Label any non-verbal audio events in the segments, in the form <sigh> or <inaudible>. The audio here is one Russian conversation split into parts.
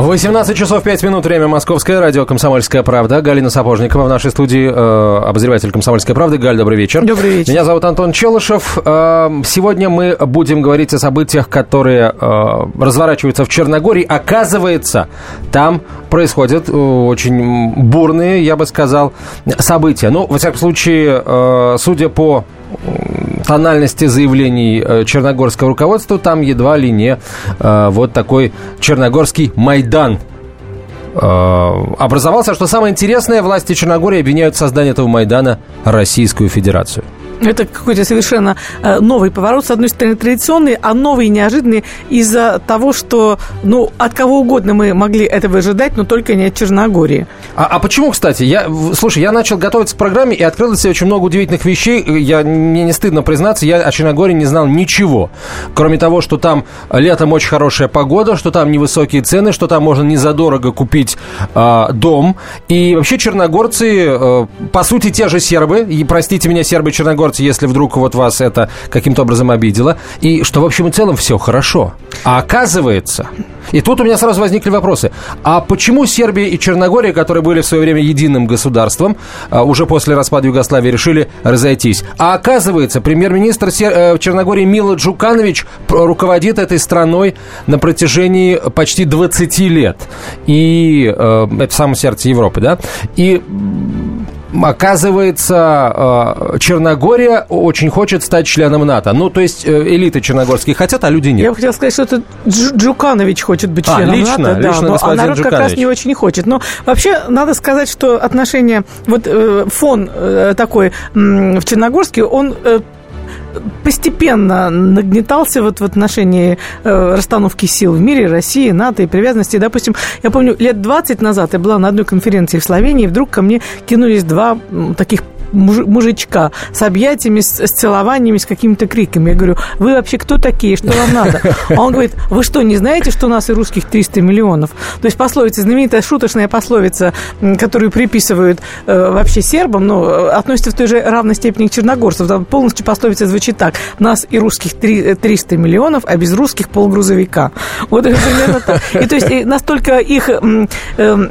18 часов 5 минут, время Московское, радио «Комсомольская правда». Галина Сапожникова в нашей студии, э, обозреватель «Комсомольской правды». Галь, добрый вечер. Добрый вечер. Меня зовут Антон Челышев. Э, сегодня мы будем говорить о событиях, которые э, разворачиваются в Черногории. Оказывается, там происходят э, очень бурные, я бы сказал, события. Ну, во всяком случае, э, судя по тональности заявлений э, черногорского руководства, там едва ли не э, вот такой черногорский Майдан э, образовался. Что самое интересное, власти Черногории обвиняют в создании этого Майдана Российскую Федерацию. Это какой-то совершенно э, новый поворот. С одной стороны, традиционный, а новый и неожиданный из-за того, что, ну, от кого угодно мы могли этого ожидать, но только не от Черногории. А, а почему, кстати? Я, слушай, я начал готовиться к программе и открыл для себя очень много удивительных вещей. Я, мне не стыдно признаться, я о Черногории не знал ничего. Кроме того, что там летом очень хорошая погода, что там невысокие цены, что там можно незадорого купить э, дом. И вообще черногорцы, э, по сути, те же сербы. И, простите меня, сербы-черногорцы, если вдруг вот вас это каким-то образом обидело. И что, в общем и целом, все хорошо. А оказывается... И тут у меня сразу возникли вопросы. А почему Сербия и Черногория, которые были в свое время единым государством, а, уже после распада Югославии решили разойтись? А оказывается, премьер-министр. Э, Черногории Мила Джуканович руководит этой страной на протяжении почти 20 лет. И э, это в самом сердце Европы, да? И оказывается, э, Черногория очень хочет стать членом НАТО. Ну, то есть э, элиты черногорские хотят, а люди нет. Я бы хотела сказать, что это Джуканович хочет быть а, членом а, лично, НАТО. Лично да, а народ Джуканович. как раз не очень хочет. Но вообще надо сказать, что отношения, вот э, фон такой в Черногорске, он постепенно нагнетался вот в отношении э, расстановки сил в мире, России, НАТО и привязанности. Допустим, я помню, лет 20 назад я была на одной конференции в Словении, и вдруг ко мне кинулись два таких мужичка с объятиями, с, с целованиями, с какими-то криками. Я говорю, вы вообще кто такие, что вам надо? А он говорит, вы что, не знаете, что у нас и русских 300 миллионов? То есть пословица, знаменитая шуточная пословица, которую приписывают э, вообще сербам, но относится в той же равной степени к черногорцам. Там полностью пословица звучит так. Нас и русских 3, 300 миллионов, а без русских полгрузовика. Вот примерно так. И то есть настолько их... Э,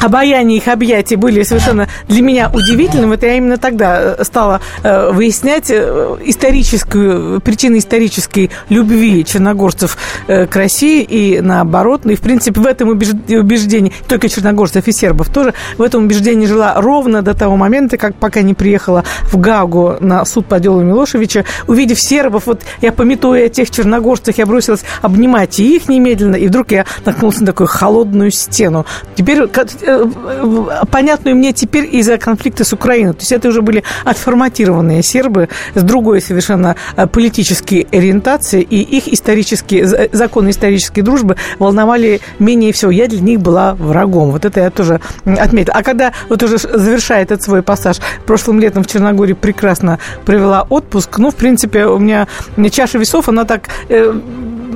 обаяние их объятий были совершенно для меня удивительным. Это я именно тогда э, стала э, выяснять э, историческую, причины исторической любви черногорцев к России и наоборот. Ну и, в принципе, в этом убеждении, только черногорцев и сербов тоже, в этом убеждении жила ровно до того момента, как пока не приехала в Гагу на суд по делу Милошевича. Увидев сербов, вот я пометуя тех черногорцах, я бросилась обнимать их немедленно, и вдруг я наткнулась на такую холодную стену. Теперь понятную мне теперь из-за конфликта с Украиной. То есть это уже были отформатированные сербы с другой совершенно э, политической ориентацией, и их исторические, законы исторической дружбы волновали менее всего. Я для них была врагом. Вот это я тоже отметила. А когда вот уже завершая этот свой пассаж, прошлым летом в Черногории прекрасно провела отпуск, ну, в принципе, у меня чаша весов, она так э,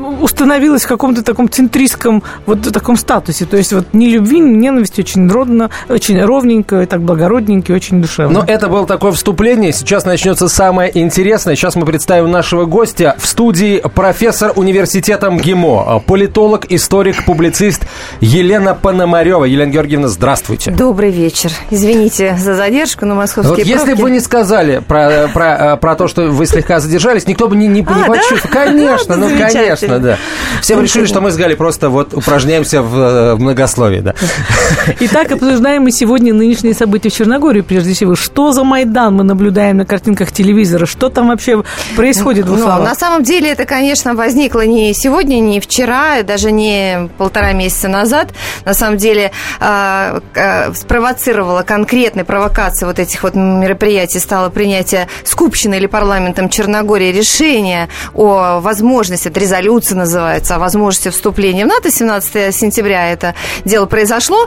установилась в каком-то таком центристском вот таком статусе. То есть вот ни любви, ни ненависти, очень родно, очень ровненько, и так благородненько, и очень душевно. Но это было такое вступление. Сейчас начнется самое интересное. Сейчас мы представим нашего гостя в студии профессор университета МГИМО, политолог, историк, публицист Елена Пономарева. Елена Георгиевна, здравствуйте. Добрый вечер. Извините за задержку, но московские вот Если бы вы не сказали про, про, про то, что вы слегка задержались, никто бы не, не, а, не да? почувствовал. Конечно, ну, конечно, да. Все решили, что мы с Галей просто вот упражняемся в, э, многословии, да. <laughs> Итак, обсуждаем мы сегодня нынешние события в Черногории, прежде всего. Что за Майдан мы наблюдаем на картинках телевизора? Что там вообще происходит в ну, На самом деле это, конечно, возникло не сегодня, не вчера, даже не полтора месяца назад. На самом деле э, э, спровоцировала конкретной провокации вот этих вот мероприятий стало принятие Скупщины или парламентом Черногории решения о возможности, это резолюция называется, о возможности вступления в НАТО 17 сентября это дело произошло.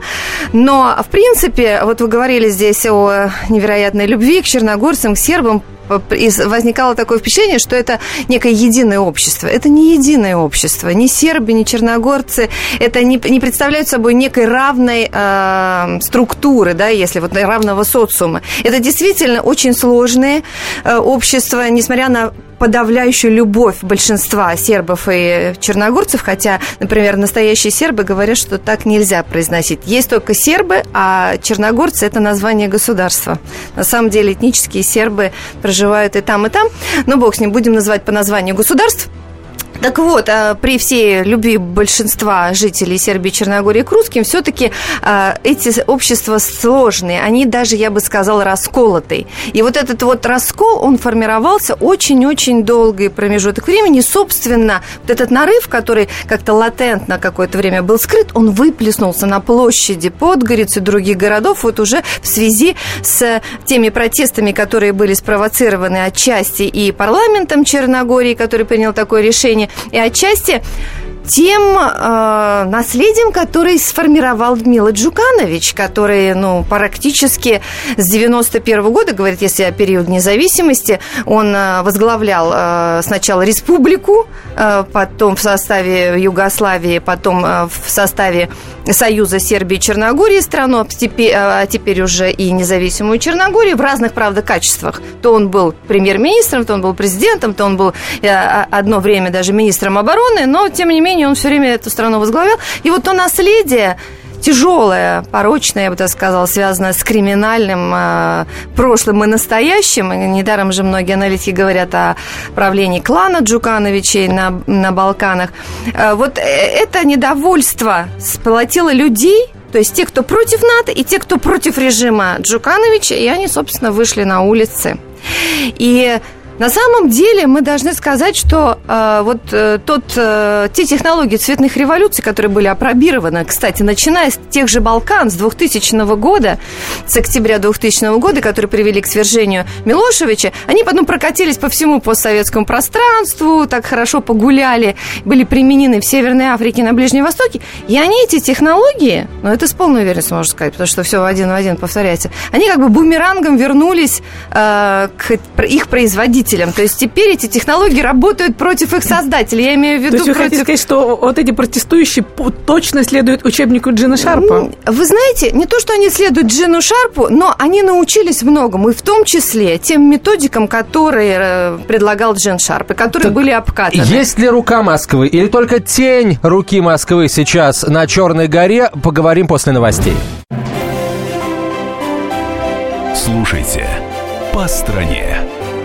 Но, в принципе, вот вы говорили здесь о невероятной любви к черногорцам, к сербам. возникало такое впечатление, что это некое единое общество. Это не единое общество. Ни сербы, ни черногорцы. Это не, не представляют собой некой равной э, структуры, да, если вот равного социума. Это действительно очень сложные э, общества, несмотря на подавляющую любовь большинства сербов и черногорцев, хотя, например, настоящие сербы говорят, что так нельзя произносить. Есть только сербы, а черногорцы – это название государства. На самом деле этнические сербы проживают и там, и там. Но бог с ним, будем называть по названию государств – так вот, а, при всей любви большинства жителей Сербии, Черногории к русским, все-таки а, эти общества сложные. Они даже, я бы сказала, расколотые. И вот этот вот раскол, он формировался очень-очень долгий промежуток времени. собственно, вот этот нарыв, который как-то латентно какое-то время был скрыт, он выплеснулся на площади Подгорец и других городов вот уже в связи с теми протестами, которые были спровоцированы отчасти и парламентом Черногории, который принял такое решение, и отчасти тем э, наследием, который сформировал Мила Джуканович, который, ну, практически с 91 -го года, говорит, если о период независимости, он э, возглавлял э, сначала республику, э, потом в составе Югославии, потом э, в составе Союза Сербии и Черногории страну, а теперь, а теперь уже и независимую Черногорию в разных, правда, качествах. То он был премьер-министром, то он был президентом, то он был э, одно время даже министром обороны, но, тем не менее, менее, он все время эту страну возглавлял. И вот то наследие, тяжелое, порочное, я бы так сказала, связанное с криминальным э, прошлым и настоящим. И недаром же многие аналитики говорят о правлении клана Джукановичей на, на Балканах. Э, вот э, это недовольство сплотило людей, то есть те, кто против НАТО, и те, кто против режима Джукановича, и они, собственно, вышли на улицы. И на самом деле мы должны сказать, что э, вот э, тот, э, те технологии цветных революций, которые были опробированы, кстати, начиная с тех же Балкан с 2000 года, с октября 2000 года, которые привели к свержению Милошевича, они потом прокатились по всему постсоветскому пространству, так хорошо погуляли, были применены в Северной Африке, на Ближнем Востоке, и они эти технологии, ну это с полной уверенностью можно сказать, потому что все один в один повторяется, они как бы бумерангом вернулись э, к их производителям потребителям. То есть теперь эти технологии работают против их создателей. Я имею в виду То есть вы против... хотите сказать, что вот эти протестующие точно следуют учебнику Джина Шарпа? Вы знаете, не то, что они следуют Джину Шарпу, но они научились многому, и в том числе тем методикам, которые э, предлагал Джин Шарп, и которые так были обкатаны. Есть ли рука Москвы или только тень руки Москвы сейчас на Черной горе? Поговорим после новостей. Слушайте «По стране».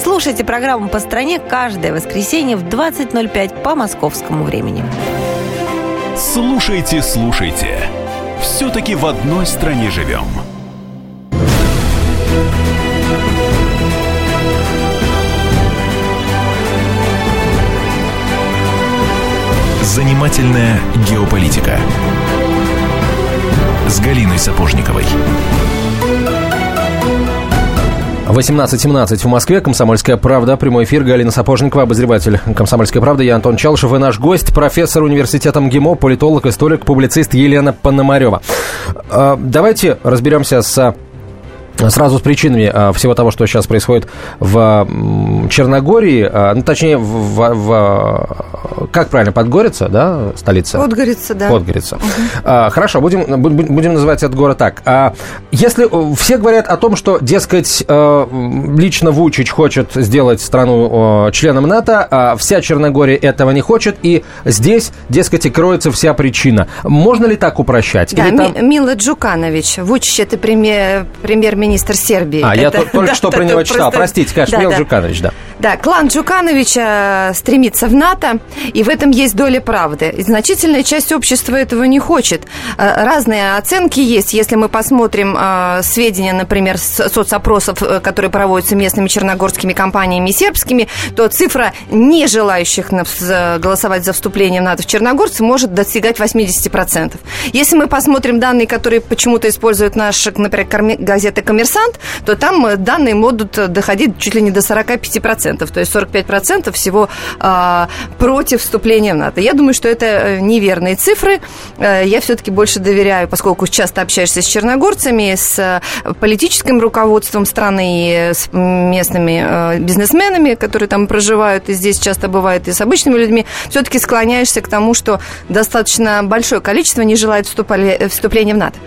Слушайте программу «По стране» каждое воскресенье в 20.05 по московскому времени. Слушайте, слушайте. Все-таки в одной стране живем. Занимательная геополитика с Галиной Сапожниковой. 18.17 в Москве. Комсомольская правда. Прямой эфир. Галина Сапожникова, обозреватель Комсомольской правды. Я Антон Чалышев и наш гость, профессор университета МГИМО, политолог, историк, публицист Елена Пономарева. А, давайте разберемся с Сразу с причинами а, всего того, что сейчас происходит в Черногории, а, ну, точнее, в, в, как правильно, Подгорица, да, столица? Подгорица, да. Подгорица. Угу. А, хорошо, будем, будем называть этот город так. А, если все говорят о том, что, дескать, а, лично Вучич хочет сделать страну членом НАТО, а вся Черногория этого не хочет, и здесь, дескать, и кроется вся причина. Можно ли так упрощать? Да, Или там... Мила Джуканович. Вучич – это премьер-министр премьер министр Сербии. А, это, я только <laughs> да, что про него читал. Простите, конечно, Мил да. Джуканович, да. Да, клан Джукановича стремится в НАТО, и в этом есть доля правды. И значительная часть общества этого не хочет. Э, разные оценки есть. Если мы посмотрим э, сведения, например, с соцопросов, э, которые проводятся местными черногорскими компаниями сербскими, то цифра не желающих голосовать за вступление в НАТО в черногорцы может достигать 80%. Если мы посмотрим данные, которые почему-то используют наши, например, газеты «Коммерсант», то там данные могут доходить чуть ли не до 45%, то есть 45% всего а, против вступления в НАТО. Я думаю, что это э, неверные цифры. Э, я все-таки больше доверяю, поскольку часто общаешься с черногорцами, с э, политическим руководством страны с местными бизнесменами, которые там проживают, и здесь часто бывает, и с обычными людьми, все-таки склоняешься к тому, что достаточно большое количество не желает вступления в НАТО.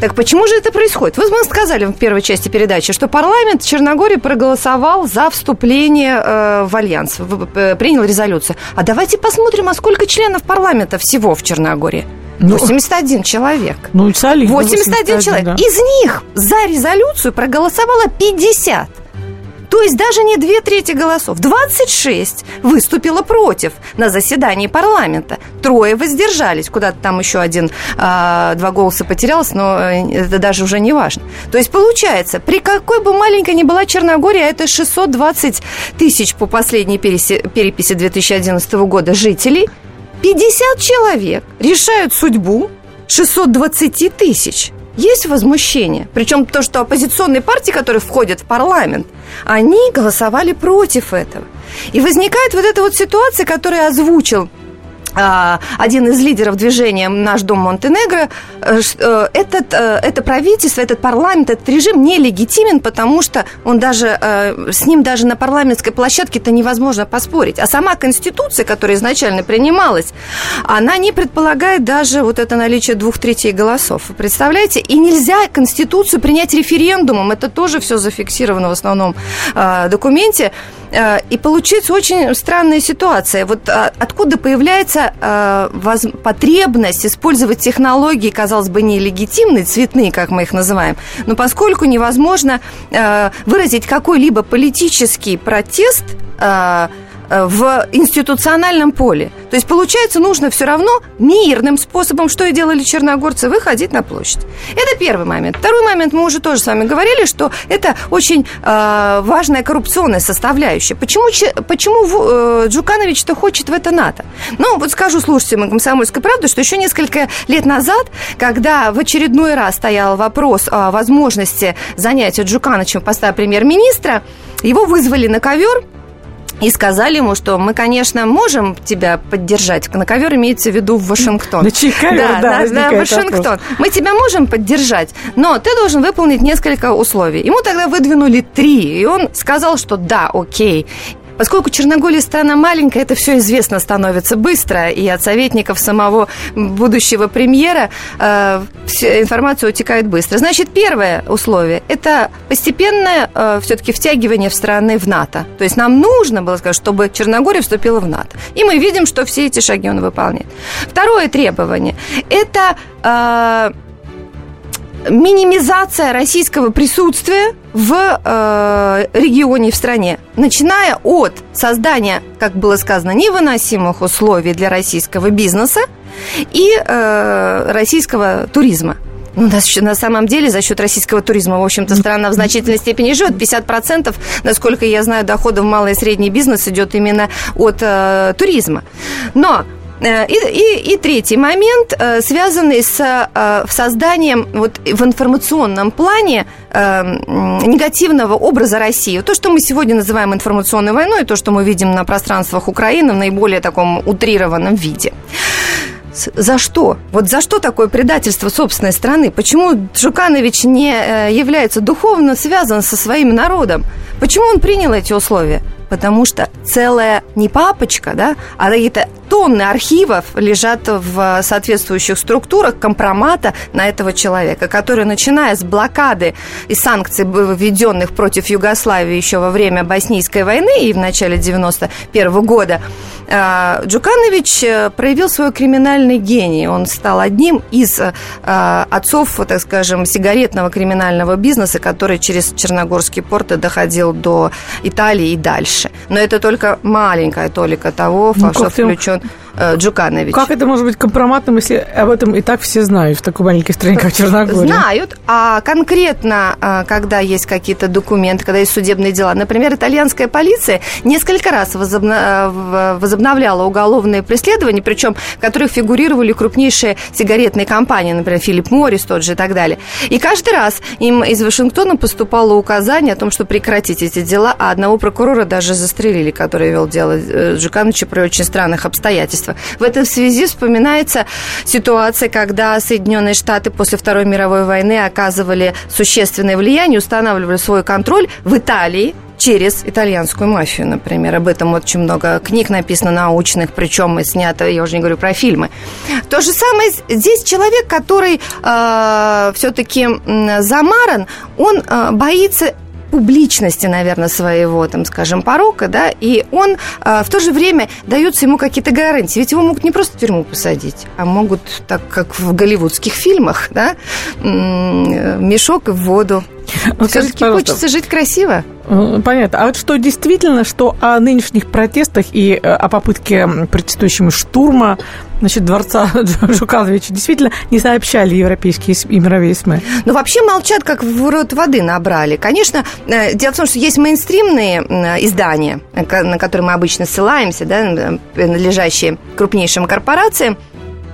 Так почему же это происходит? Мы сказали в первой части передачи, что парламент Черногории проголосовал за вступление э, в альянс, в, принял резолюцию. А давайте посмотрим, а сколько членов парламента всего в Черногории? Ну, 81 человек. Ну, солидно. 81, 81 человек. Да. Из них за резолюцию проголосовало 50. То есть даже не две трети голосов. 26 выступило против на заседании парламента. Трое воздержались. Куда-то там еще один, а, два голоса потерялось, но э, это даже уже не важно. То есть получается, при какой бы маленькой ни была Черногория, это 620 тысяч по последней переписи 2011 года жителей, 50 человек решают судьбу 620 тысяч есть возмущение. Причем то, что оппозиционные партии, которые входят в парламент, они голосовали против этого. И возникает вот эта вот ситуация, которую озвучил один из лидеров движения «Наш дом Монтенегро», э, э, этот, э, это правительство, этот парламент, этот режим нелегитимен, потому что он даже, с ним даже на парламентской площадке-то невозможно поспорить. А сама Конституция, которая изначально принималась, она не предполагает даже вот это наличие двух третей голосов. Представляете? И нельзя Конституцию принять референдумом. Это тоже все зафиксировано в основном документе. И получится очень странная ситуация. Вот откуда появляется э, воз, потребность использовать технологии, казалось бы, нелегитимные, цветные, как мы их называем, но поскольку невозможно э, выразить какой-либо политический протест, Э, в институциональном поле. То есть, получается, нужно все равно мирным способом, что и делали черногорцы, выходить на площадь. Это первый момент. Второй момент, мы уже тоже с вами говорили, что это очень э, важная коррупционная составляющая. Почему, почему э, Джуканович-то хочет в это НАТО? Ну, вот скажу слушателям «Комсомольской правды», что еще несколько лет назад, когда в очередной раз стоял вопрос о возможности занятия Джукановичем поста премьер-министра, его вызвали на ковер – и сказали ему, что мы, конечно, можем тебя поддержать. На ковер имеется в виду в Вашингтон. На чей ковер, да, да, на, на Вашингтон. Вопрос. Мы тебя можем поддержать, но ты должен выполнить несколько условий. Ему тогда выдвинули три, и он сказал, что да, окей. Поскольку Черногория страна маленькая, это все известно становится быстро, и от советников самого будущего премьера э, информация утекает быстро. Значит, первое условие – это постепенное э, все-таки втягивание в страны в НАТО. То есть нам нужно было сказать, чтобы Черногория вступила в НАТО. И мы видим, что все эти шаги он выполняет. Второе требование – это… Э, минимизация российского присутствия в э, регионе, в стране, начиная от создания, как было сказано, невыносимых условий для российского бизнеса и э, российского туризма. Ну, на самом деле, за счет российского туризма, в общем-то, страна в значительной степени живет. 50%, насколько я знаю, доходов малый и средний бизнес идет именно от э, туризма. Но и, и, и третий момент, э, связанный с э, созданием вот, в информационном плане негативного образа России. То, что мы сегодня называем информационной войной, то, что мы видим на пространствах Украины в наиболее таком утрированном виде. За что? Вот за что такое предательство собственной страны? Почему Жуканович не является духовно связан со своим народом? Почему он принял эти условия? Потому что целая не папочка, да, а какие-то тонны архивов лежат в соответствующих структурах компромата на этого человека, который, начиная с блокады и санкций, введенных против Югославии еще во время Боснийской войны и в начале 91 года, э, Джуканович э, проявил свой криминальный гений. Он стал одним из э, отцов, так скажем, сигаретного криминального бизнеса, который через Черногорские порты доходил до Италии и дальше. Но это только маленькая толика того, ну, что включен Э, Джуканович. Как это может быть компроматным, если об этом и так все знают в такой маленькой стране, как Черногория? Знают, а конкретно, э, когда есть какие-то документы, когда есть судебные дела, например, итальянская полиция несколько раз э, возобновляла уголовные преследования, причем в которых фигурировали крупнейшие сигаретные компании, например, Филипп Моррис тот же и так далее. И каждый раз им из Вашингтона поступало указание о том, что прекратить эти дела, а одного прокурора даже застрелили, который вел дело Джукановича при очень странных обстоятельствах государства. В этой связи вспоминается ситуация, когда Соединенные Штаты после Второй мировой войны оказывали существенное влияние, устанавливали свой контроль в Италии, через итальянскую мафию, например. Об этом очень много книг написано научных, причем и снято, я уже не говорю про фильмы. То же самое здесь человек, который э, все-таки замаран, он э, боится публичности, наверное, своего, там, скажем, порока, да, и он э, в то же время дается ему какие-то гарантии. Ведь его могут не просто в тюрьму посадить, а могут, так как в голливудских фильмах, да, мешок и в воду. Ну, Все-таки хочется жить красиво. Понятно. А вот что действительно, что о нынешних протестах и э, о попытке протестующими штурма значит, дворца <laughs> Жукановича действительно не сообщали европейские и мировые СМИ? Ну, вообще молчат, как в рот воды набрали. Конечно, э, дело в том, что есть мейнстримные издания, на которые мы обычно ссылаемся, да, принадлежащие крупнейшим корпорациям,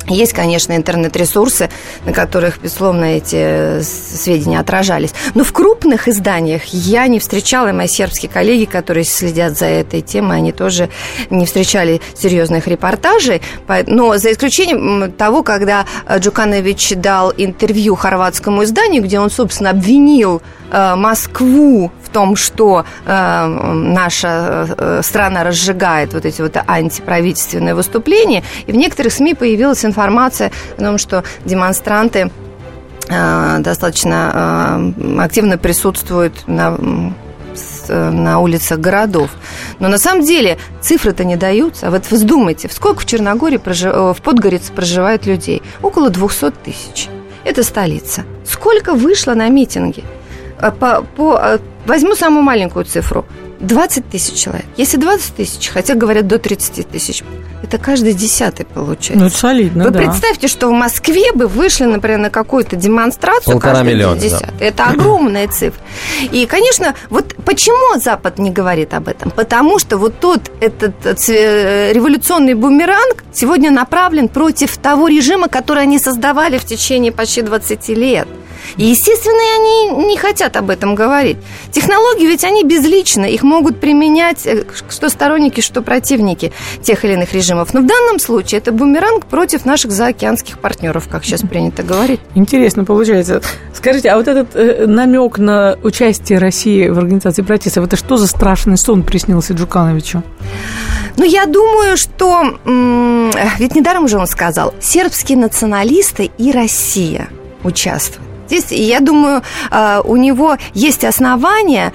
есть, конечно, интернет-ресурсы, на которых, безусловно, эти сведения отражались. Но в крупных изданиях я не встречала, и мои сербские коллеги, которые следят за этой темой, они тоже не встречали серьезных репортажей. Но за исключением того, когда Джуканович дал интервью хорватскому изданию, где он, собственно, обвинил Э, Москву в том, что э, наша э, страна разжигает вот эти вот антиправительственные выступления. И в некоторых СМИ появилась информация о том, что демонстранты достаточно активно присутствуют на на улицах городов. Но на самом деле цифры-то не даются. А вот вы вздумайте, сколько в Черногории, в Подгорице проживает людей? Около 200 тысяч. Это столица. Сколько вышло на митинги? А, по, по, а, возьму самую маленькую цифру. 20 тысяч человек. Если 20 тысяч, хотя говорят до 30 тысяч, это каждый десятый получается. Ну, это солидно, Вы да. представьте, что в Москве бы вышли, например, на какую-то демонстрацию Полтора каждый миллиона, десятый. Да. Это огромная цифра. И, конечно, вот почему Запад не говорит об этом? Потому что вот тот этот э, революционный бумеранг сегодня направлен против того режима, который они создавали в течение почти 20 лет. И, естественно, они не хотят об этом говорить. Технологии ведь они безличны, их могут применять э, что сторонники, что противники тех или иных режимов. Но в данном случае это бумеранг против наших заокеанских партнеров, как сейчас принято говорить. Интересно получается. Скажите, а вот этот э, намек на участие России в организации протестов, это что за страшный сон приснился Джукановичу? Ну, я думаю, что... Ведь недаром же он сказал, сербские националисты и Россия участвуют. Здесь, я думаю, а, у него есть основания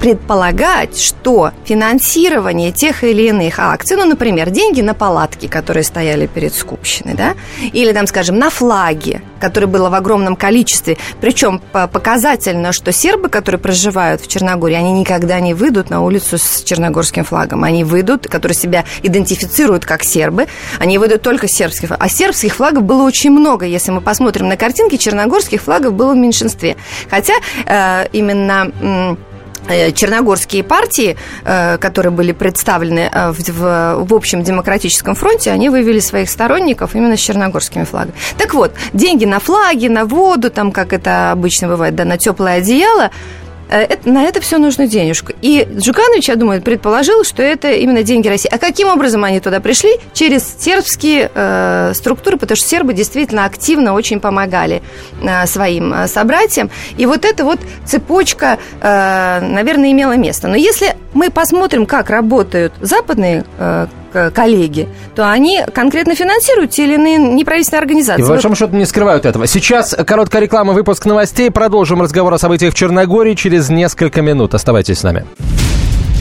предполагать, что финансирование тех или иных акций, ну, например, деньги на палатки, которые стояли перед Скупщиной, да, или, там, скажем, на флаги, которые было в огромном количестве, причем показательно, что сербы, которые проживают в Черногории, они никогда не выйдут на улицу с черногорским флагом. Они выйдут, которые себя идентифицируют как сербы, они выйдут только сербских А сербских флагов было очень много. Если мы посмотрим на картинки, черногорских флагов было в меньшинстве. Хотя э, именно черногорские партии, э, которые были представлены э, в, в, общем демократическом фронте, они вывели своих сторонников именно с черногорскими флагами. Так вот, деньги на флаги, на воду, там, как это обычно бывает, да, на теплое одеяло – Э, это, на это все нужно денежку. И Джуканович, я думаю, предположил, что это именно деньги России. А каким образом они туда пришли? Через сербские э, структуры, потому что сербы действительно активно очень помогали э, своим э, собратьям. И вот эта вот цепочка, э, наверное, имела место. Но если мы посмотрим, как работают западные э, коллеги, то они конкретно финансируют те или иные неправительственные организации. И по большому счету не скрывают этого. Сейчас короткая реклама, выпуск новостей. Продолжим разговор о событиях в Черногории через несколько минут. Оставайтесь с нами.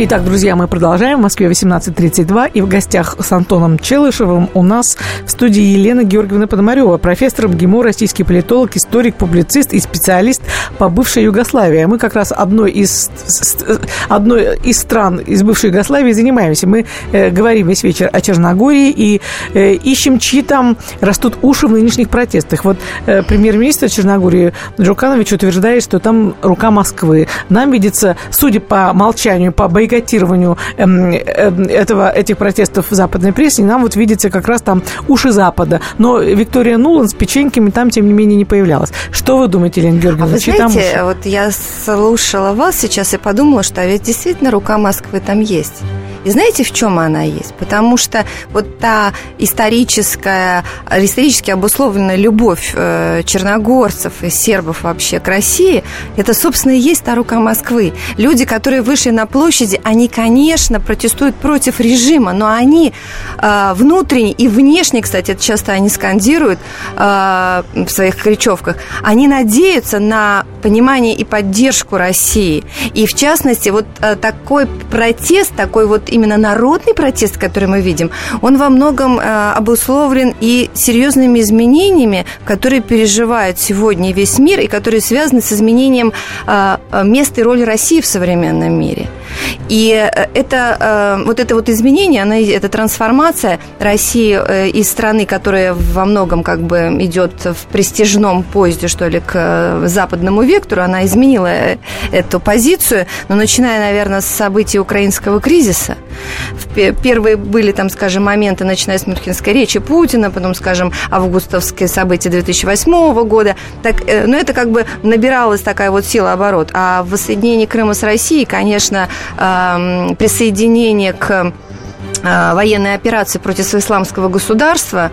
Итак, друзья, мы продолжаем. В Москве 18.32. И в гостях с Антоном Челышевым у нас в студии Елена Георгиевна Пономарева, профессор МГИМО, российский политолог, историк, публицист и специалист по бывшей Югославии. Мы как раз одной из, одной из стран из бывшей Югославии занимаемся. Мы э, говорим весь вечер о Черногории и э, ищем, чьи там растут уши в нынешних протестах. Вот э, премьер-министр Черногории Джуканович утверждает, что там рука Москвы. Нам видится, судя по молчанию, по бойкоту бойкотированию эм, эм, этого, этих протестов в западной прессе, нам вот видится как раз там уши Запада. Но Виктория Нулан с печеньками там, тем не менее, не появлялась. Что вы думаете, Елена Георгиевна? А вы знаете, вот я слушала вас сейчас и подумала, что ведь действительно рука Москвы там есть. И знаете, в чем она есть? Потому что вот та историческая, исторически обусловленная любовь э, черногорцев и сербов вообще к России, это, собственно, и есть та рука Москвы. Люди, которые вышли на площади, они, конечно, протестуют против режима, но они э, внутренне и внешне, кстати, это часто они скандируют э, в своих кричевках, они надеются на понимание и поддержку России. И, в частности, вот такой протест, такой вот именно народный протест, который мы видим, он во многом э, обусловлен и серьезными изменениями, которые переживает сегодня весь мир и которые связаны с изменением э, места и роли России в современном мире. И э, это, вот это вот изменение, она, эта трансформация России из страны, которая во многом как бы идет в престижном поезде, что ли, к западному вектору, она изменила эту позицию, но начиная, наверное, с событий украинского кризиса, Первые были, там, скажем, моменты, начиная с Мюнхенской речи Путина, потом, скажем, августовские события 2008 года. Так, э, но это как бы набиралась такая вот сила оборот. А в воссоединении Крыма с Россией, конечно, присоединение к э, военной операции против исламского государства,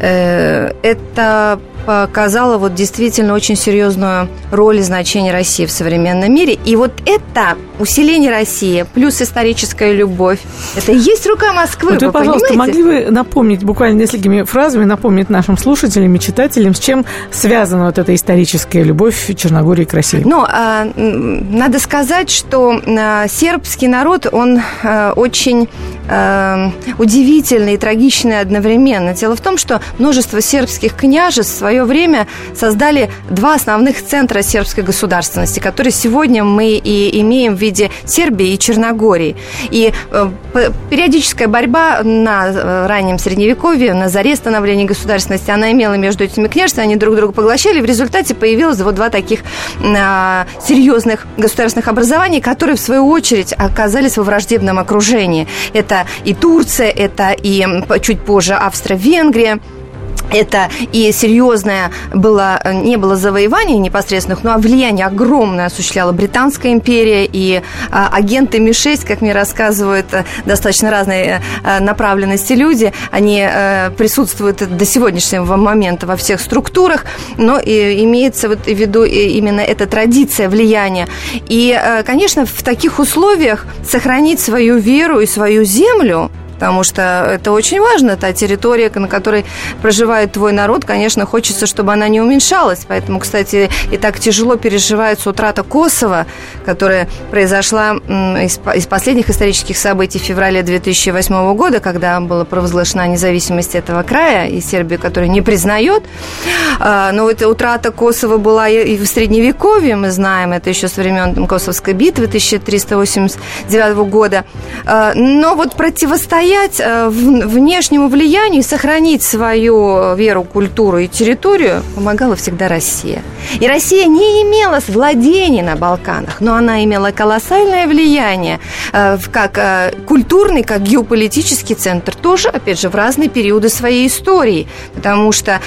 э, это показала вот действительно очень серьезную роль и значение России в современном мире. И вот это усиление России плюс историческая любовь, это и есть рука Москвы. Вот вы, вы пожалуйста, понимаете? могли бы напомнить буквально несколькими фразами, напомнить нашим слушателям и читателям, с чем связана вот эта историческая любовь Черногории к России? Ну, а, надо сказать, что а, сербский народ, он а, очень удивительный и трагичный одновременно. Дело в том, что множество сербских княжеств свое время создали два основных центра сербской государственности, которые сегодня мы и имеем в виде Сербии и Черногории. И э, периодическая борьба на э, раннем Средневековье, на заре становления государственности, она имела между этими княжествами, они друг друга поглощали, в результате появилось вот два таких а, серьезных государственных образования, которые, в свою очередь, оказались во враждебном окружении. Это и Турция, это и чуть позже Австро-Венгрия это и серьезное было, не было завоеваний непосредственных, но влияние огромное осуществляла Британская империя, и а, агенты Ми-6, как мне рассказывают э, достаточно разные а, направленности люди, они а, присутствуют до сегодняшнего момента во всех структурах, но и имеется вот в виду именно эта традиция влияния. И, конечно, в таких условиях сохранить свою веру и свою землю – потому что это очень важно, та территория, на которой проживает твой народ, конечно, хочется, чтобы она не уменьшалась, поэтому, кстати, и так тяжело переживается утрата Косово, которая произошла из, из последних исторических событий в феврале 2008 года, когда была провозглашена независимость этого края, и Сербия, которая не признает, а, но эта утрата Косово была и в Средневековье, мы знаем, это еще с времен Косовской битвы 1389 года, а, но вот противостояние противостоять э, внешнему влиянию и сохранить свою веру, культуру и территорию помогала всегда Россия. И Россия не имела владений на Балканах, но она имела колоссальное влияние э, как э, культурный, как геополитический центр, тоже, опять же, в разные периоды своей истории, потому что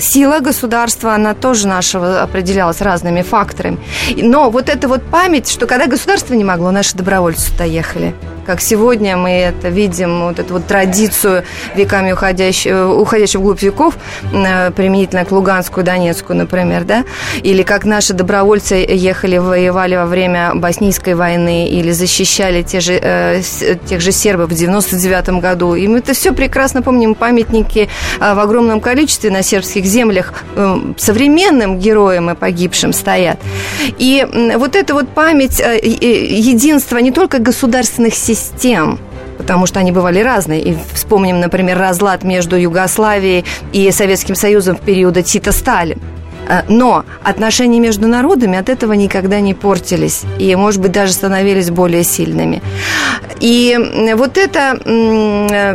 сила государства, она тоже нашего определялась разными факторами. Но вот эта вот память, что когда государство не могло, наши добровольцы туда ехали. Как сегодня мы это видим, вот эту вот традицию веками уходящую, уходящую вглубь веков, э, применительно к Луганскую, Донецку, например, да, или как наши добровольцы ехали, воевали во время Боснийской войны или защищали те же, э, тех же сербов в 99 году. И мы это все прекрасно помним, памятники э, в огромном количестве на сербских землях э, современным героям и погибшим стоят. И вот эта вот память э, единства не только государственных систем, потому что они бывали разные. И вспомним, например, разлад между Югославией и Советским Союзом в периоды Тита-Сталин. Э, Но отношения между народами от этого никогда не портились и, может быть, даже становились более сильными. И вот это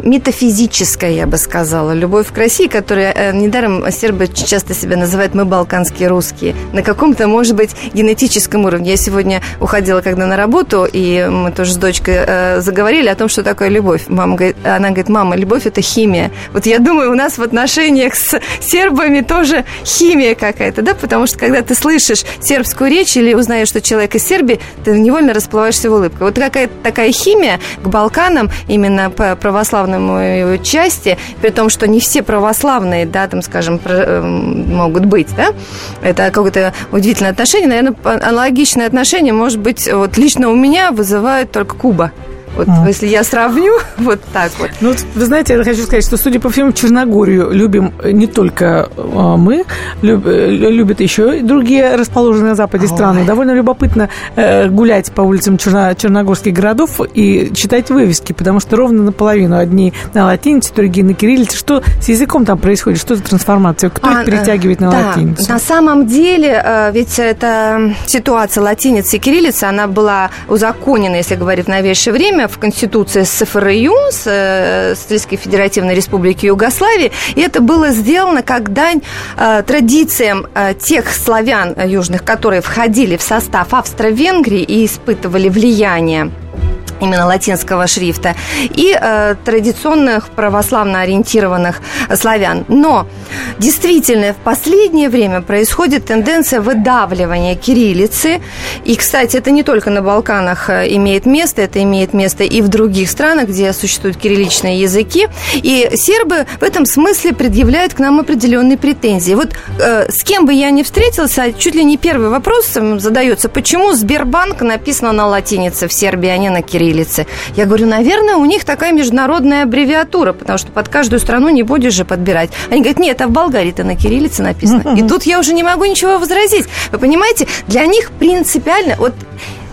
метафизическая, я бы сказала, любовь к России, которая э, недаром сербы часто себя называют «мы балканские русские», на каком-то, может быть, генетическом уровне. Я сегодня уходила когда на работу, и мы тоже с дочкой э, заговорили о том, что такое любовь. Мама говорит, она говорит, мама, любовь – это химия. Вот я думаю, у нас в отношениях с сербами тоже химия какая-то, да, потому что когда ты слышишь сербскую речь или узнаешь, что человек из Сербии, ты невольно расплываешься в улыбке. Вот какая-то такая химия к Балканам, именно по православному его части, при том, что не все православные, да, там, скажем, эм, могут быть, да, это какое-то удивительное отношение. Наверное, аналогичное отношение, может быть, вот лично у меня вызывает только Куба. Вот если я сравню, <laughs> вот так вот. Ну, вы знаете, я хочу сказать, что, судя по всему, Черногорию любим не только э, мы, люб- э, любят еще и другие расположенные на западе страны. Довольно любопытно э, гулять по улицам черно- черногорских городов и читать вывески, потому что ровно наполовину одни на латинице, другие на кириллице. Что с языком там происходит? Что за трансформация? Кто А, их перетягивает на да, латиницу? На самом деле, э, ведь эта ситуация латиницы и кириллицы, она была узаконена, если говорить в новейшее время, в Конституции СФРЮ, с, э, Социалистической Федеративной Республики Югославии, и это было сделано как дань э, традициям э, тех славян южных, которые входили в состав Австро-Венгрии и испытывали влияние именно латинского шрифта, и э, традиционных православно ориентированных славян. Но действительно в последнее время происходит тенденция выдавливания кириллицы. И, кстати, это не только на Балканах э, имеет место, это имеет место и в других странах, где существуют кирилличные языки. И сербы в этом смысле предъявляют к нам определенные претензии. Вот э, с кем бы я ни встретился, а чуть ли не первый вопрос задается, почему Сбербанк написано на латинице в Сербии, а не на кириллице. Я говорю, наверное, у них такая международная аббревиатура, потому что под каждую страну не будешь же подбирать. Они говорят, нет, а в Болгарии-то на кириллице написано. И тут я уже не могу ничего возразить. Вы понимаете, для них принципиально, вот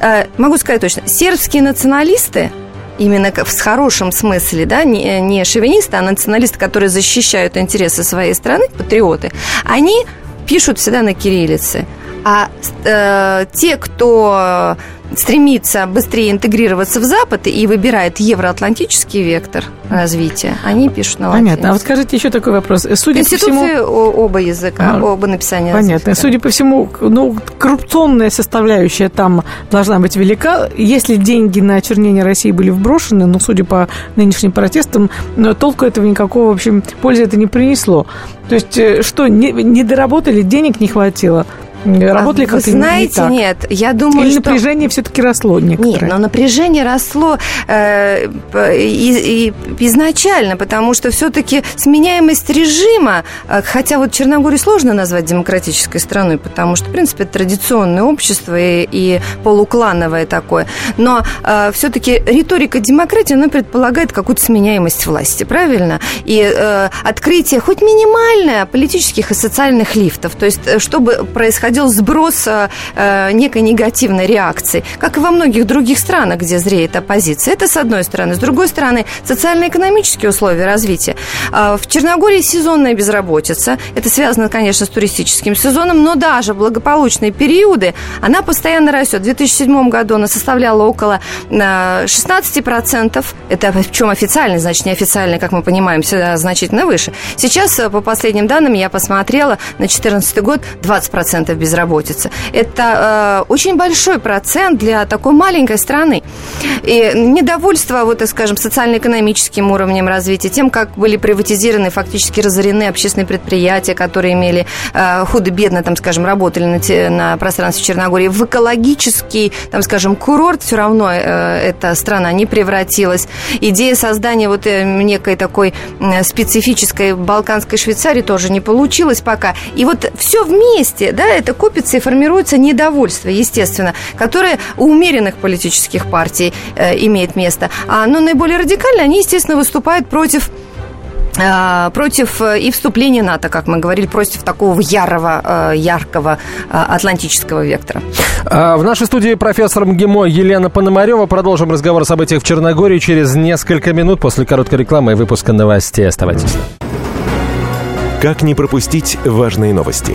э, могу сказать точно, сербские националисты, именно в хорошем смысле, да, не, не шовинисты, а националисты, которые защищают интересы своей страны, патриоты, они пишут всегда на кириллице. А э, те, кто стремится быстрее интегрироваться в Запад и выбирает евроатлантический вектор развития, они пишут на латинице. Понятно. А вот скажите еще такой вопрос. Судя по всему... Оба языка, А, оба написания. Понятно. языка. Судя по всему, ну, коррупционная составляющая там должна быть велика. Если деньги на очернение России были вброшены, но, судя по нынешним протестам, но толку этого никакого, в общем, пользы это не принесло. То есть, э, что, не, не доработали, денег не хватило? Э, Работали А Вы как-то не- знаете, не так? нет, я думаю, Или что... напряжение все-таки росло некоторое? Нет, но напряжение росло э, и- и изначально, потому что все-таки сменяемость режима, э, хотя вот Черногорию сложно назвать демократической страной, потому что, в принципе, это традиционное общество и, и полуклановое такое, но все-таки риторика демократии, она предполагает какую-то сменяемость власти, правильно? И э, открытие хоть минимальное политических и социальных лифтов, то есть э, чтобы происходило происходил сброс э, э, некой негативной реакции, как и во многих других странах, где зреет оппозиция. Это с одной стороны. С другой стороны, социально-экономические условия развития. А, в Черногории сезонная безработица. Это связано, конечно, с туристическим сезоном, но даже в благополучные периоды она постоянно растет. В 2007 году она составляла около 16%. Э, Это причем официальный, значит, неофициальный, как мы понимаем, всегда значительно выше. Сейчас, по последним данным, я посмотрела, на 2014 год 20% безработицы. Это э, очень большой процент для такой маленькой страны. И недовольство, вот, скажем, социально-экономическим уровнем развития, тем, как были приватизированы, фактически разорены общественные предприятия, которые имели э, худо-бедно, там, скажем, работали на, на пространстве Черногории, в экологический, там, скажем, курорт, все равно э, эта страна не превратилась. Идея создания вот э, некой такой э, специфической балканской Швейцарии тоже не получилась пока. И вот все вместе, да, это копится и формируется недовольство, естественно, которое у умеренных политических партий э, имеет место. А, но наиболее радикально они, естественно, выступают против э, против э, и вступления НАТО, как мы говорили, против такого ярого, э, яркого атлантического вектора. А, в нашей студии профессор МГИМО Елена Пономарева. Продолжим разговор о событиях в Черногории через несколько минут после короткой рекламы и выпуска новостей. Оставайтесь. Как не пропустить важные новости?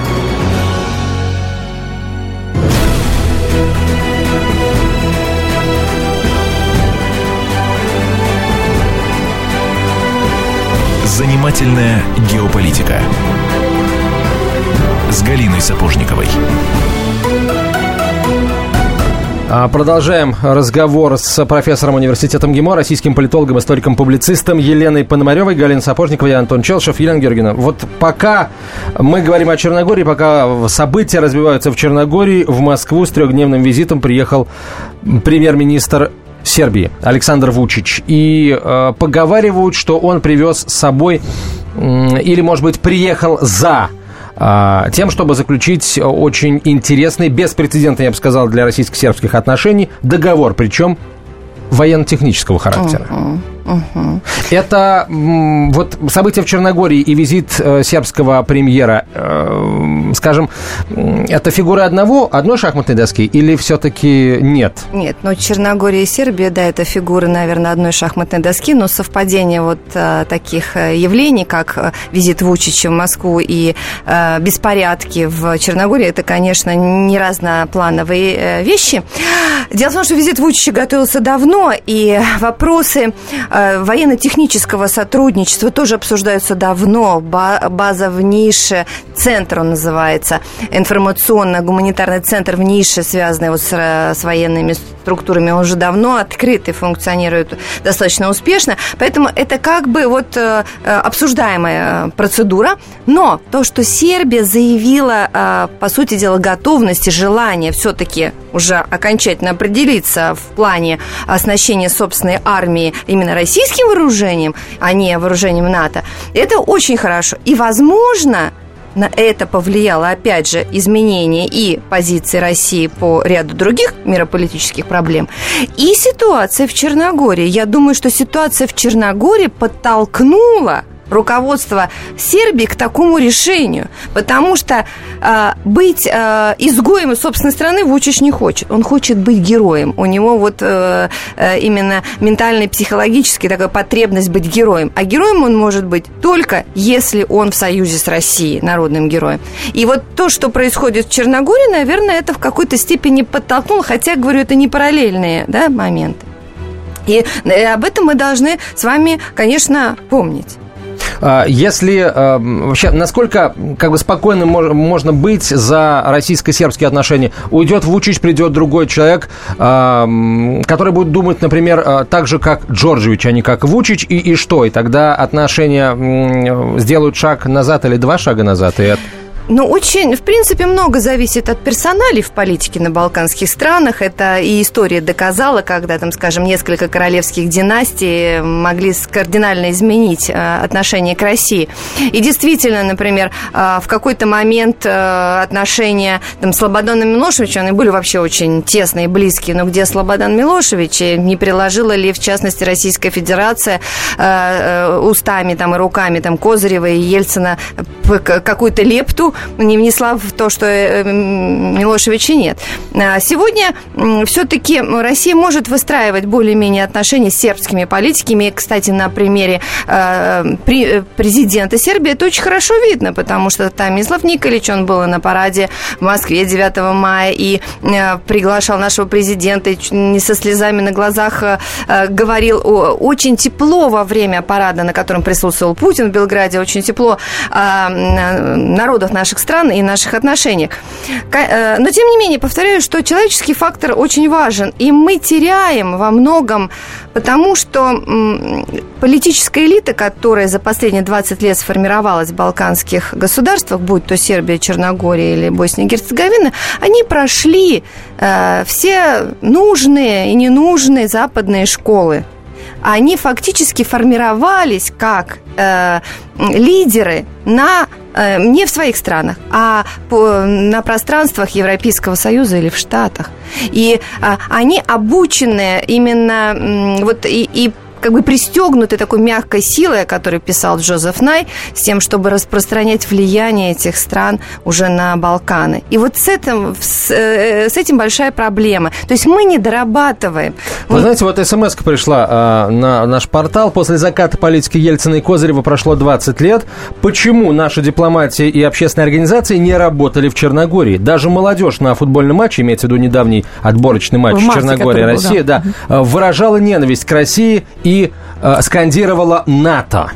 Занимательная геополитика с Галиной Сапожниковой. А, продолжаем разговор с профессором университета МГИМО, российским политологом, историком, публицистом Еленой Пономаревой, Галиной Сапожниковой и Антон Челшев. Елена Георгиевна, вот пока мы говорим о Черногории, пока события развиваются в Черногории, в Москву с трехдневным визитом приехал премьер-министр Сербии Александр Вучич. И э, поговаривают, что он привез с собой э, или, может быть, приехал за э, тем, чтобы заключить очень интересный, беспрецедентный, я бы сказал, для российско-сербских отношений договор, причем военно-технического характера. Uh-huh. Угу. Это вот события в Черногории и визит э, сербского премьера, э, скажем, это фигура одного, одной шахматной доски или все-таки нет? Нет, ну Черногория и Сербия, да, это фигуры, наверное, одной шахматной доски, но совпадение вот э, таких явлений, как визит Вучича в Москву и беспорядки в Черногории, это, конечно, не разноплановые вещи. Дело в том, что визит Вучича готовился давно, и вопросы военно-технического сотрудничества тоже обсуждаются давно. База в нише, центр он называется, информационно-гуманитарный центр в нише, связанный вот с, с военными структурами, он уже давно открыт и функционирует достаточно успешно. Поэтому это как бы вот э, э, обсуждаемая процедура. Но то, что Сербия заявила, по сути дела, готовность и желание все-таки уже окончательно определиться в плане оснащения собственной армии именно российским вооружением, а не вооружением НАТО, это очень хорошо. И, возможно, на это повлияло, опять же, изменение и позиции России по ряду других мирополитических проблем, и ситуация в Черногории. Я думаю, что ситуация в Черногории подтолкнула руководство Сербии к такому решению, потому что э, быть э, изгоем из собственной страны Вучич не хочет. Он хочет быть героем. У него вот э, э, именно ментальный, психологический такая потребность быть героем. А героем он может быть только если он в союзе с Россией, народным героем. И вот то, что происходит в Черногории, наверное, это в какой-то степени подтолкнуло, хотя, говорю, это не параллельные да, моменты. И э, об этом мы должны с вами, конечно, помнить. А, если а, вообще, насколько как бы спокойно можно быть за российско-сербские отношения? Уйдет Вучич, придет другой человек, а, который будет думать, например, так же, как Джорджевич, а не как Вучич, и, и что? И тогда отношения сделают шаг назад или два шага назад, и Ну, очень, в принципе, много зависит от персоналей в политике на балканских странах. Это и история доказала, когда, там, скажем, несколько королевских династий могли кардинально изменить э, отношение к России. И действительно, например, э, в какой-то момент э, отношения там, Слободана Милошевича, они были вообще очень тесные и близкие, но где Слободан Милошевич, не приложила ли, в частности, Российская Федерация устами там, и руками там, Козырева и Ельцина какую-то лепту, не внесла в то, что Милошевича нет. А сегодня все-таки Россия может выстраивать более-менее отношения с сербскими политиками. Кстати, на примере э, э, президента Сербии это очень хорошо видно, потому что там Мислав Николич, он был на параде в Москве 9 мая и э, приглашал нашего президента, не со слезами на глазах говорил очень тепло во время парада, на котором присутствовал Путин в Белграде, очень тепло о народах наших стран и наших отношениях. Но, тем не менее, повторяю, что человеческий фактор очень важен, и мы теряем во многом, потому что политическая элита, которая за последние 20 лет сформировалась в балканских государствах, будь то Сербия, Черногория или Босния и Герцеговина, они прошли э, все нужные и ненужные западные школы они фактически формировались как э, лидеры на э, не в своих странах, а на пространствах Европейского Союза или в Штатах. И э, они обучены именно вот и, и как бы пристегнуты такой мягкой силой, о которой писал Джозеф Най, с тем, чтобы распространять влияние этих стран уже на Балканы. И вот с этим, с, э, с этим большая проблема. То есть мы не дорабатываем. Вы мы... знаете, вот смс пришла э, на наш портал. После заката политики Ельцина и Козырева прошло 20 лет. Почему наша дипломатия и общественные организации не работали в Черногории? Даже молодежь на футбольном матче, имеется в виду недавний отборочный матч Черногория-Россия, да, да, выражала ненависть к России и и э, скандировала НАТО.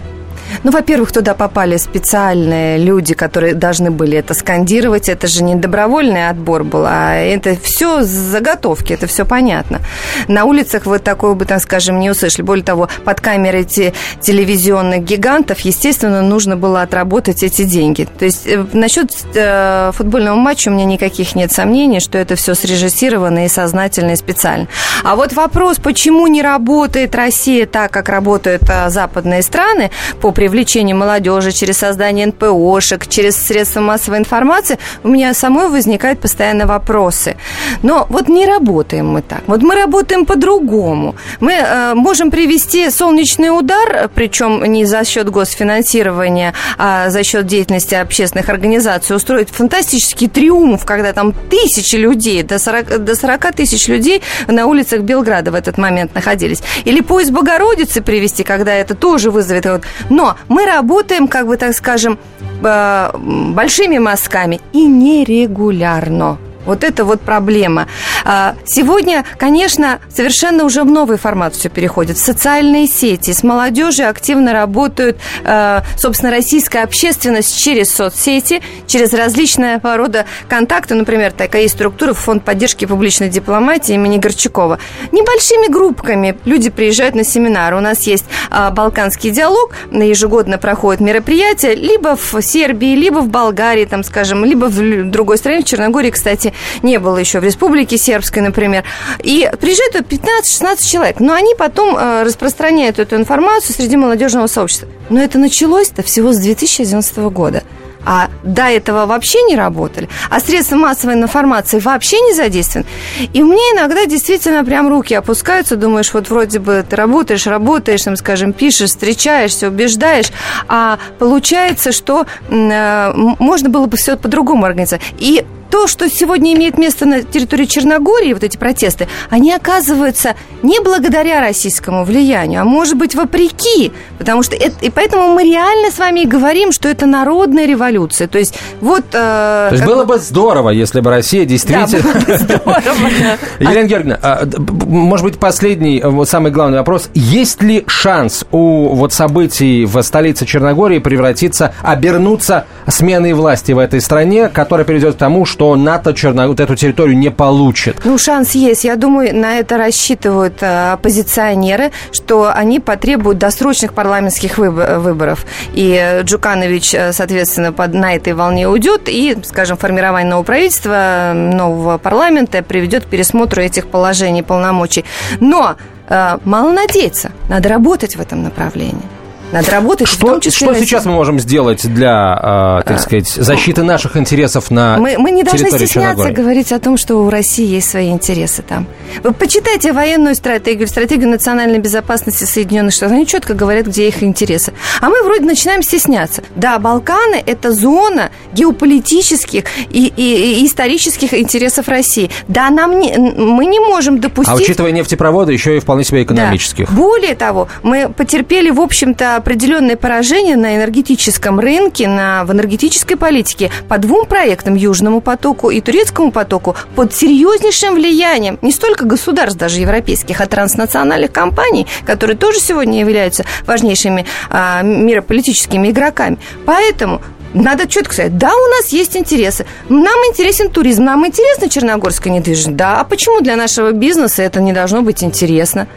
Ну, во-первых, туда попали специальные люди, которые должны были это скандировать. Это же не добровольный отбор был, а это все заготовки, это все понятно. На улицах вы такого бы, так скажем, не услышали. Более того, под камерой те, телевизионных гигантов, естественно, нужно было отработать эти деньги. То есть э, насчет э, футбольного матча у меня никаких нет сомнений, что это все срежиссировано и сознательно и специально. А вот вопрос, почему не работает Россия так, как работают э, западные страны по привлечению молодежи, через создание НПОшек, через средства массовой информации, у меня самой возникают постоянно вопросы. Но вот не работаем мы так. Вот мы работаем по-другому. Мы э, можем привести солнечный удар, причем не за счет госфинансирования, а за счет деятельности общественных организаций, устроить фантастический триумф, когда там тысячи людей, до 40, до 40 тысяч людей на улицах Белграда в этот момент находились. Или поезд Богородицы привести, когда это тоже вызовет. Но мы работаем, как бы так скажем, э, большими мазками и нерегулярно. Вот это вот проблема. А, сегодня, конечно, совершенно уже в новый формат все переходит. В социальные сети. С молодежью активно работают, а, собственно, российская общественность через соцсети, через различные рода контакты. Например, такая есть структура Фонд поддержки публичной дипломатии имени Горчакова. Небольшими группками люди приезжают на семинары. У нас есть а, Балканский диалог, ежегодно проходит мероприятие либо в Сербии, либо в Болгарии, там, скажем, либо в другой стране, в Черногории, кстати, не было еще в Республике Сербской, например. И приезжают 15-16 человек, но они потом э, распространяют эту информацию среди молодежного сообщества. Но это началось-то всего с 2011 года а до этого вообще не работали, а средства массовой информации вообще не задействованы. И меня иногда действительно прям руки опускаются, думаешь, вот вроде бы ты работаешь, работаешь, там, скажем, пишешь, встречаешься, убеждаешь, а получается, что э, можно было бы все по-другому организовать. И то, что сегодня имеет место на территории Черногории, вот эти протесты, они оказываются не благодаря российскому влиянию, а может быть вопреки, потому что это, и поэтому мы реально с вами говорим, что это народная революция. То есть вот... Э, То есть было бы здорово, если бы Россия действительно... Да, здорово. <laughs> Елена Георгиевна, а, может быть, последний, вот самый главный вопрос. Есть ли шанс у вот событий в столице Черногории превратиться, обернуться сменой власти в этой стране, которая приведет к тому, что что НАТО Черно... вот эту территорию не получит. Ну, шанс есть. Я думаю, на это рассчитывают э, оппозиционеры, что они потребуют досрочных парламентских выб- выборов. И Джуканович, э, соответственно, под, на этой волне уйдет, и, скажем, формирование нового правительства, нового парламента приведет к пересмотру этих положений, полномочий. Но э, мало надеяться, надо работать в этом направлении. Надо работать, что, в том числе... Что сейчас мы можем сделать для, э, так сказать, защиты наших интересов на мы, мы не должны стесняться Черногории? говорить о том, что у России есть свои интересы там. Вы почитайте военную стратегию, стратегию национальной безопасности Соединенных Штатов. Они четко говорят, где их интересы. А мы вроде начинаем стесняться. Да, Балканы – это зона геополитических и, и- и исторических интересов России. Да, нам не, мы не можем допустить... А учитывая нефтепроводы, еще и вполне себе Да. экономических. Более того, мы потерпели, в общем-то, определенное поражение на энергетическом рынке, на, в энергетической политике по двум проектам, Южному потоку и Турецкому потоку, под серьезнейшим влиянием не столько государств, даже европейских, а транснациональных компаний, которые тоже сегодня являются важнейшими а, мирополитическими игроками. Поэтому надо четко сказать, да, у нас есть интересы. Нам интересен туризм, нам интересна черногорская недвижимость. Да, а почему для нашего бизнеса это не должно быть интересно?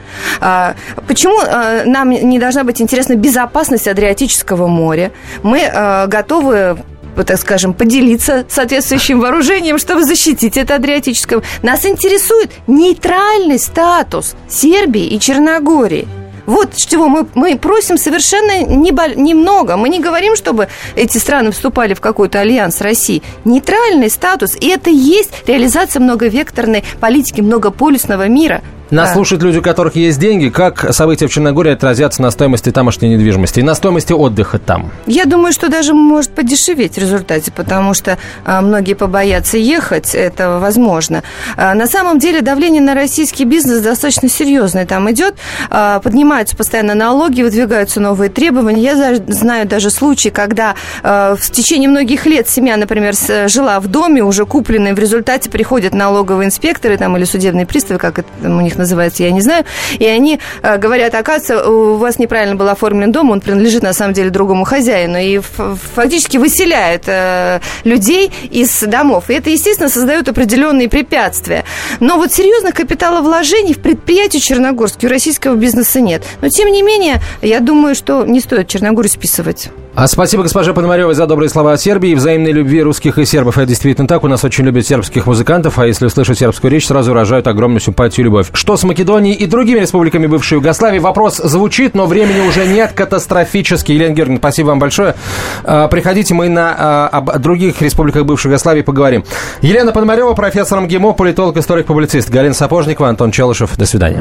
А, почему а, нам не должна быть интересна безопасность Адриатического моря? Мы а, готовы так скажем, поделиться соответствующим вооружением, чтобы защитить это Адриатическое. Нас интересует нейтральный статус Сербии и Черногории. Вот чего мы, мы просим совершенно немного. Мы не говорим, чтобы эти страны вступали в какой-то альянс с Россией. Нейтральный статус. И это есть реализация многовекторной политики многополюсного мира. Нас А. слушают люди, у которых есть деньги. Как события в Черногории отразятся на стоимости тамошней недвижимости и на стоимости отдыха там? Я думаю, что даже может подешеветь в результате, потому что а, многие побоятся ехать, это возможно. А, на самом деле давление на российский бизнес достаточно серьезное там идет. А, поднимаются постоянно налоги, выдвигаются новые требования. Я за- знаю даже случаи, когда а, в течение многих лет семья, например, с- жила в доме, уже купленной, в результате приходят налоговые инспекторы там, или судебные приставы, как это у них называется, я не знаю, и они э, говорят, оказывается, у вас неправильно был оформлен дом, он принадлежит на самом деле другому хозяину, и фактически выселяют э, людей из домов. И это, естественно, создает определенные препятствия. Но вот серьезных капиталовложений в предприятии Черногорске у российского бизнеса нет. Но, тем не менее, я думаю, что не стоит Черногорию списывать. А спасибо госпоже Пономаревой за добрые слова о Сербии и взаимной любви русских и сербов. Это действительно так. У нас очень любят сербских музыкантов, а если услышат сербскую речь, сразу выражают огромную симпатию и любовь. Что с Македонией и другими республиками бывшей Югославии? Вопрос звучит, но времени уже нет катастрофически. Елена Георгиевна, спасибо вам большое. А, Приходите, мы на, а, об других республиках бывшей Югославии поговорим. Елена Пономарева, профессор МГИМО, политолог, историк, публицист. Галина Сапожникова, Антон Челышев. До свидания.